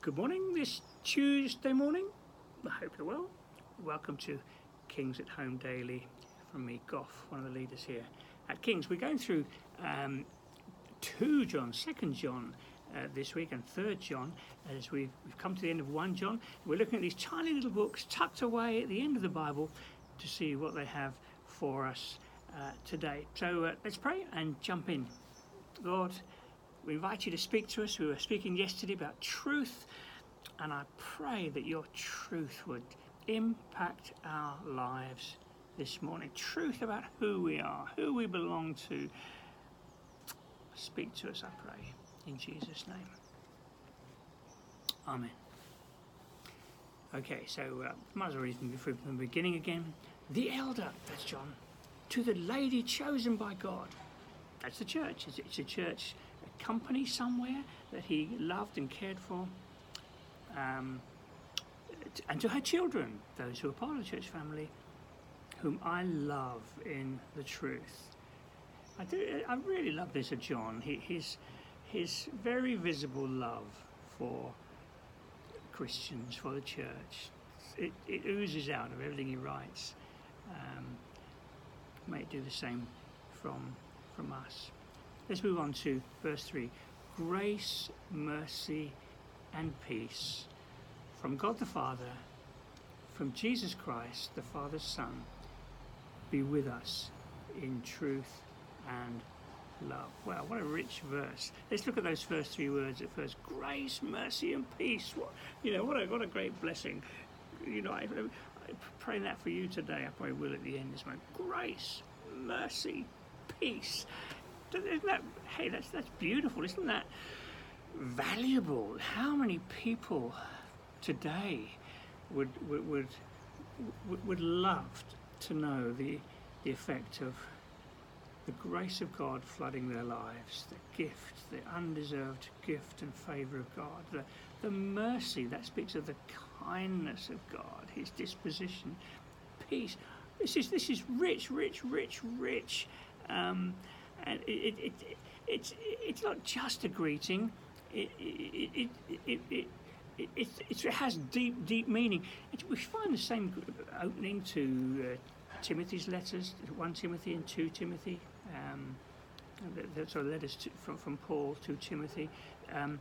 Good morning this Tuesday morning. I hope you're well. Welcome to Kings at Home Daily from me, Goff, one of the leaders here at Kings. We're going through um, 2 John, 2nd John uh, this week, and 3rd John as we've, we've come to the end of 1 John. We're looking at these tiny little books tucked away at the end of the Bible to see what they have for us uh, today. So uh, let's pray and jump in. Lord, we invite you to speak to us. We were speaking yesterday about truth, and I pray that your truth would impact our lives this morning. Truth about who we are, who we belong to. Speak to us, I pray, in Jesus' name. Amen. Okay, so uh, might as well read from the beginning again. The elder, that's John, to the lady chosen by God. That's the church. It's, it's a church company somewhere that he loved and cared for. Um, and to her children, those who are part of the church family, whom I love in the truth. I do. I really love this of John. He, his his very visible love for Christians, for the church. It, it oozes out of everything he writes. Um, may it do the same from from us. Let's move on to verse 3. Grace, mercy, and peace from God the Father, from Jesus Christ, the Father's Son, be with us in truth and love. Wow, what a rich verse. Let's look at those first three words at first. Grace, mercy, and peace. What, you know, what a, what a great blessing. You know, I, I pray that for you today. I pray will at the end this month. Grace, mercy, peace. Isn't that, hey, that's, that's beautiful. Isn't that valuable? How many people today would, would, would, would love to know the, the effect of the grace of God flooding their lives, the gift, the undeserved gift and favour of God, the, the mercy that speaks of the kindness of God, His disposition, peace. This is this is rich, rich, rich, rich. Um, and it, it, it, it's it's not just a greeting. It it it, it, it, it, has deep deep meaning. we find the same opening to uh, Timothy's letters, one Timothy and two Timothy. Um, that's our letters to, from from Paul to Timothy. Um,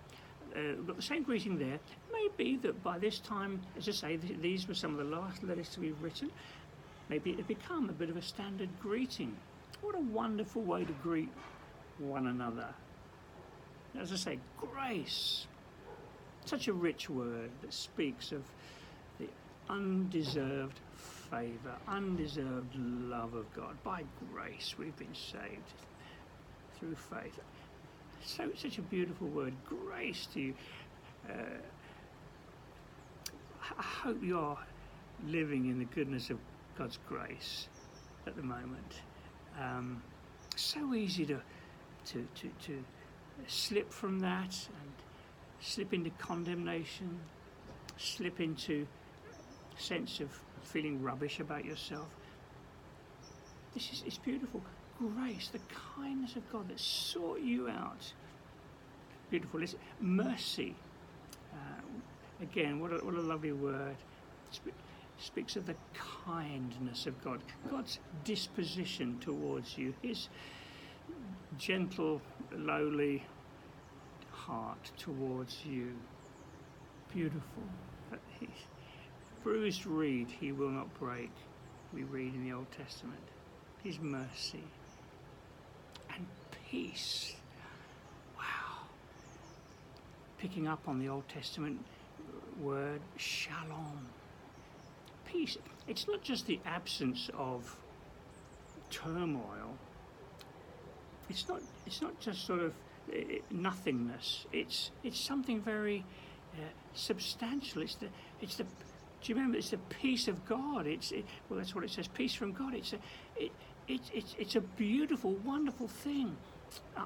uh, got the same greeting there. Maybe that by this time, as I say, th- these were some of the last letters to be written. Maybe it had become a bit of a standard greeting. What a wonderful way to greet one another. As I say, grace. Such a rich word that speaks of the undeserved favour, undeserved love of God. By grace we've been saved through faith. So such a beautiful word, grace to you. Uh, I hope you're living in the goodness of God's grace at the moment. Um, so easy to, to, to, to slip from that and slip into condemnation, slip into sense of feeling rubbish about yourself. This is it's beautiful. Grace, the kindness of God that sought you out. Beautiful. It's mercy. Uh, again, what a, what a lovely word speaks of the kindness of God, God's disposition towards you, His gentle, lowly heart towards you. Beautiful. His bruised reed he will not break, we read in the Old Testament. His mercy and peace. Wow. Picking up on the Old Testament word shalom it's not just the absence of turmoil. It's not. It's not just sort of uh, nothingness. It's it's something very uh, substantial. It's the it's the. Do you remember? It's the peace of God. It's it, well, that's what it says. Peace from God. It's a it, it, it's it's a beautiful, wonderful thing.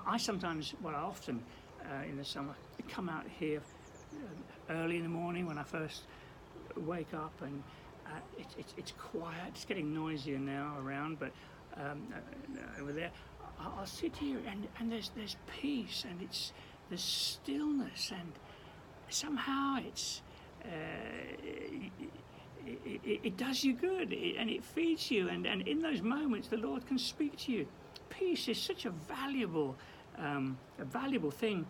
I sometimes, well, I often uh, in the summer come out here uh, early in the morning when I first wake up and uh, it, it, it's quiet. It's getting noisier now around, but um, uh, over there, I'll, sit here and, and there's there's peace and it's there's stillness and somehow it's uh, it, it, it, does you good. And it feeds you and, and in those moments the lord can speak to you. Peace is such a valuable um, a valuable thing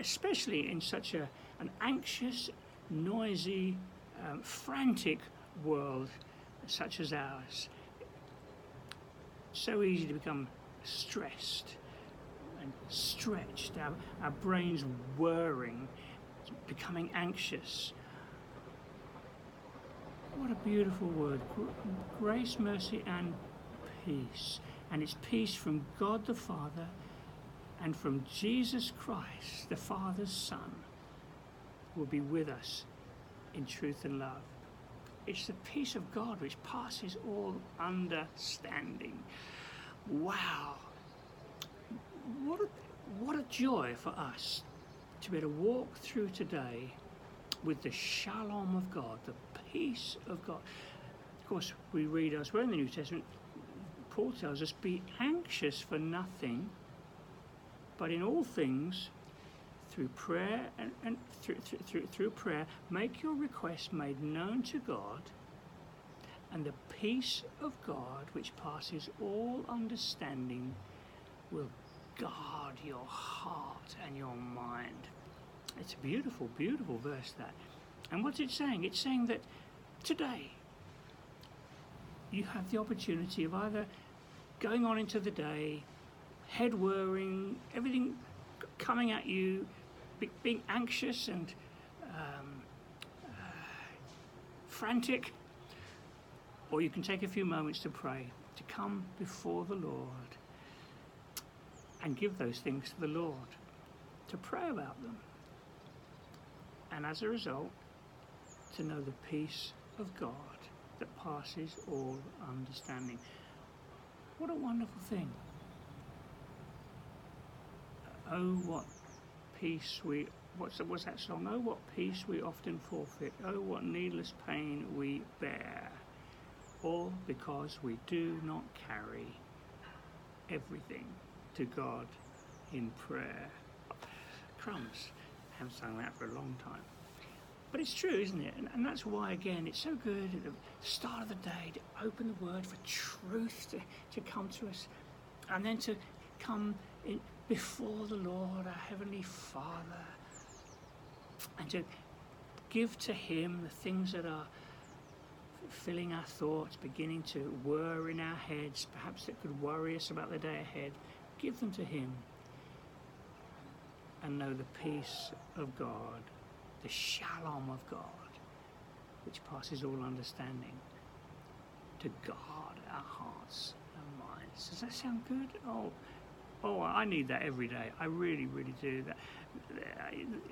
especially in such a, an anxious noisy um, frantic world such as ours so easy to become stressed and stretched our, our brains whirring becoming anxious. What a beautiful word. Grace, mercy, and peace. And it's peace from God the Father and from Jesus Christ, the Father's Son, will be with us in truth and love. It's the peace of God which passes all understanding. Wow. What a, what a joy for us to be able to walk through today with the shalom of God, the peace of God. Of course, we read elsewhere in the New Testament, Paul tells us, be anxious for nothing, but in all things, through prayer and, and through, through, through, prayer, make your requests made known to God, and the peace of God, which passes all understanding, will guard your heart and your mind. It's a beautiful, beautiful verse that. And what's it saying? It's saying that today you have the opportunity of either going on into the day, head whirring, everything coming at you, being anxious and um, uh, frantic, or you can take a few moments to pray, to come before the Lord and give those things to the Lord, to pray about them and as a result, to know the peace of God that passes all understanding. What a wonderful thing. Oh, what peace we. What's, what's that song? Oh, what peace we often forfeit. Oh, what needless pain we bear. All because we do not carry everything to God in prayer. Crumbs haven't sung that for a long time. But it's true, isn't it? And, and, that's why, again, it's so good at the start of the day to open the Word for truth to, to come to us and then to come in before the Lord, our Heavenly Father, and to give to Him the things that are filling our thoughts, beginning to whir in our heads, perhaps that could worry us about the day ahead. Give them to Him and know the peace of God, the shalom of God, which passes all understanding, to guard our hearts and minds. Does that sound good? Oh, oh, I need that every day. I really, really do that.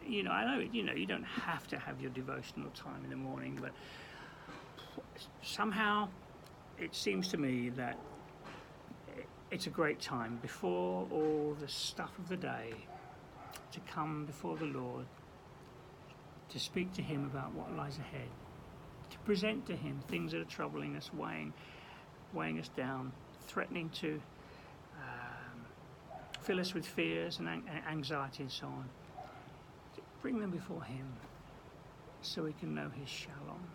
You know, I know, you know, you don't have to have your devotional time in the morning, but somehow it seems to me that it's a great time before all the stuff of the day to come before the Lord, to speak to Him about what lies ahead, to present to Him things that are troubling us, weighing, weighing us down, threatening to fill us with fears and anxiety and so on. Bring them before Him so we can know His shalom.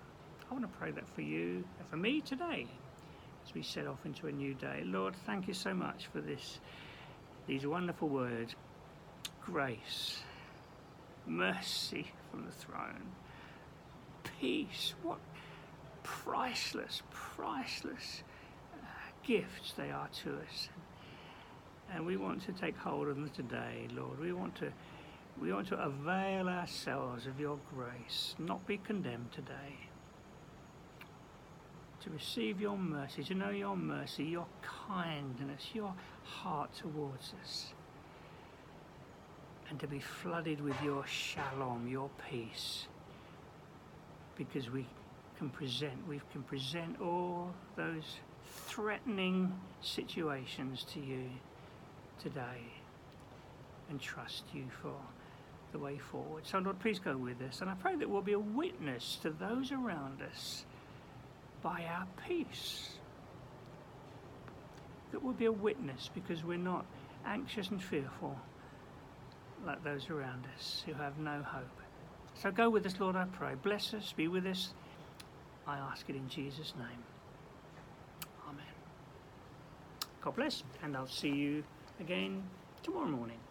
I want to pray that for you and for me today as we set off into a new day. Lord, thank you so much for this, these wonderful words grace, mercy from the throne, peace. What priceless, priceless uh, gifts they are to us. And we want to take hold of them today, Lord. We want to we want to avail ourselves of your grace, not be condemned today. To receive your mercy, to know your mercy, your kindness, your heart towards us and to be flooded with your shalom, your peace, because we can present, we can present all those threatening situations to you today and trust you for the way forward. So, Lord, please go with us. And I pray that we'll be a witness to those around us by our peace. That we'll be a witness because we're not anxious and fearful like those around us who have no hope. So go with us, Lord, I pray. Bless us, be with us. I ask it in Jesus' name. Amen. God bless, and I'll see you again tomorrow morning.